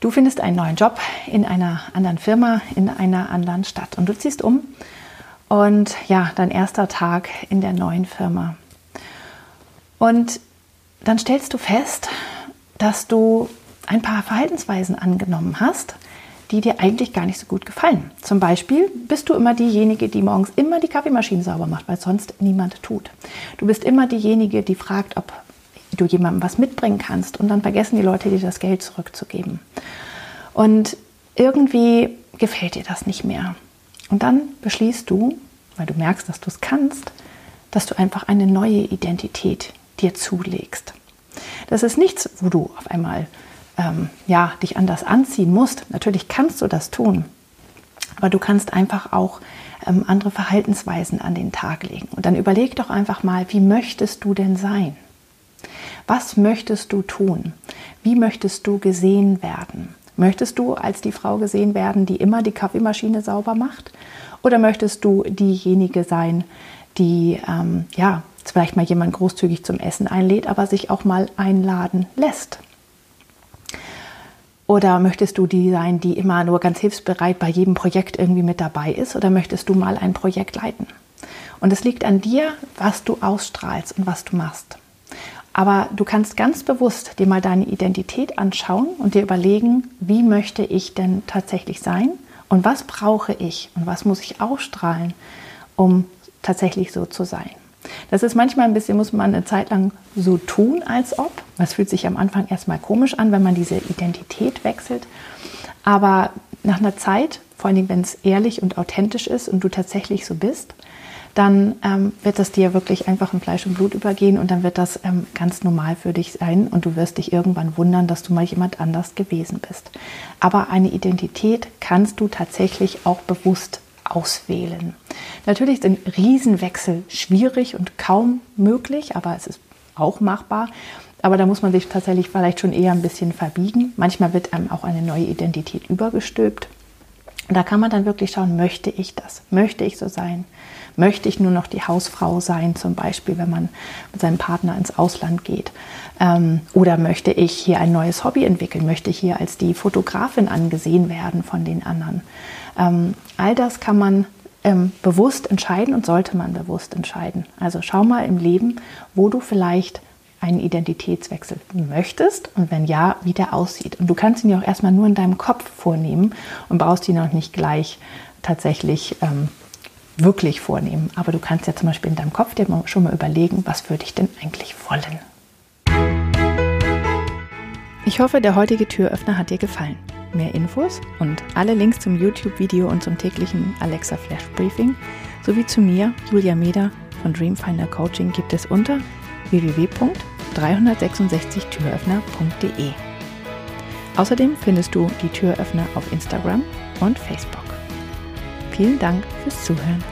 du findest einen neuen Job in einer anderen Firma, in einer anderen Stadt und du ziehst um und ja, dein erster Tag in der neuen Firma. Und dann stellst du fest, dass du ein paar Verhaltensweisen angenommen hast, die dir eigentlich gar nicht so gut gefallen. Zum Beispiel bist du immer diejenige, die morgens immer die Kaffeemaschine sauber macht, weil sonst niemand tut. Du bist immer diejenige, die fragt, ob du jemandem was mitbringen kannst und dann vergessen die Leute dir das Geld zurückzugeben. Und irgendwie gefällt dir das nicht mehr. Und dann beschließt du, weil du merkst, dass du es kannst, dass du einfach eine neue Identität dir zulegst. Das ist nichts, wo du auf einmal ähm, ja, dich anders anziehen musst. Natürlich kannst du das tun, aber du kannst einfach auch ähm, andere Verhaltensweisen an den Tag legen. Und dann überleg doch einfach mal, wie möchtest du denn sein? Was möchtest du tun? Wie möchtest du gesehen werden? Möchtest du als die Frau gesehen werden, die immer die Kaffeemaschine sauber macht? Oder möchtest du diejenige sein, die ähm, ja vielleicht mal jemand großzügig zum Essen einlädt, aber sich auch mal einladen lässt? Oder möchtest du die sein, die immer nur ganz hilfsbereit bei jedem Projekt irgendwie mit dabei ist? Oder möchtest du mal ein Projekt leiten? Und es liegt an dir, was du ausstrahlst und was du machst. Aber du kannst ganz bewusst dir mal deine Identität anschauen und dir überlegen, wie möchte ich denn tatsächlich sein und was brauche ich und was muss ich ausstrahlen, um tatsächlich so zu sein. Das ist manchmal ein bisschen, muss man eine Zeit lang so tun, als ob. Das fühlt sich am Anfang erstmal komisch an, wenn man diese Identität wechselt. Aber nach einer Zeit, vor allem wenn es ehrlich und authentisch ist und du tatsächlich so bist, dann ähm, wird das dir wirklich einfach in Fleisch und Blut übergehen und dann wird das ähm, ganz normal für dich sein und du wirst dich irgendwann wundern, dass du mal jemand anders gewesen bist. Aber eine Identität kannst du tatsächlich auch bewusst auswählen. Natürlich sind Riesenwechsel schwierig und kaum möglich, aber es ist auch machbar. Aber da muss man sich tatsächlich vielleicht schon eher ein bisschen verbiegen. Manchmal wird einem auch eine neue Identität übergestülpt. Und da kann man dann wirklich schauen, möchte ich das? Möchte ich so sein? Möchte ich nur noch die Hausfrau sein, zum Beispiel, wenn man mit seinem Partner ins Ausland geht? Ähm, oder möchte ich hier ein neues Hobby entwickeln? Möchte ich hier als die Fotografin angesehen werden von den anderen? Ähm, all das kann man ähm, bewusst entscheiden und sollte man bewusst entscheiden. Also schau mal im Leben, wo du vielleicht einen Identitätswechsel möchtest und wenn ja, wie der aussieht. Und du kannst ihn ja auch erstmal nur in deinem Kopf vornehmen und brauchst ihn auch nicht gleich tatsächlich ähm, wirklich vornehmen. Aber du kannst ja zum Beispiel in deinem Kopf dir schon mal überlegen, was würde ich denn eigentlich wollen. Ich hoffe, der heutige Türöffner hat dir gefallen. Mehr Infos und alle Links zum YouTube-Video und zum täglichen Alexa Flash Briefing sowie zu mir, Julia Meder von Dreamfinder Coaching, gibt es unter www.366türöffner.de. Außerdem findest du die Türöffner auf Instagram und Facebook. Vielen Dank fürs Zuhören.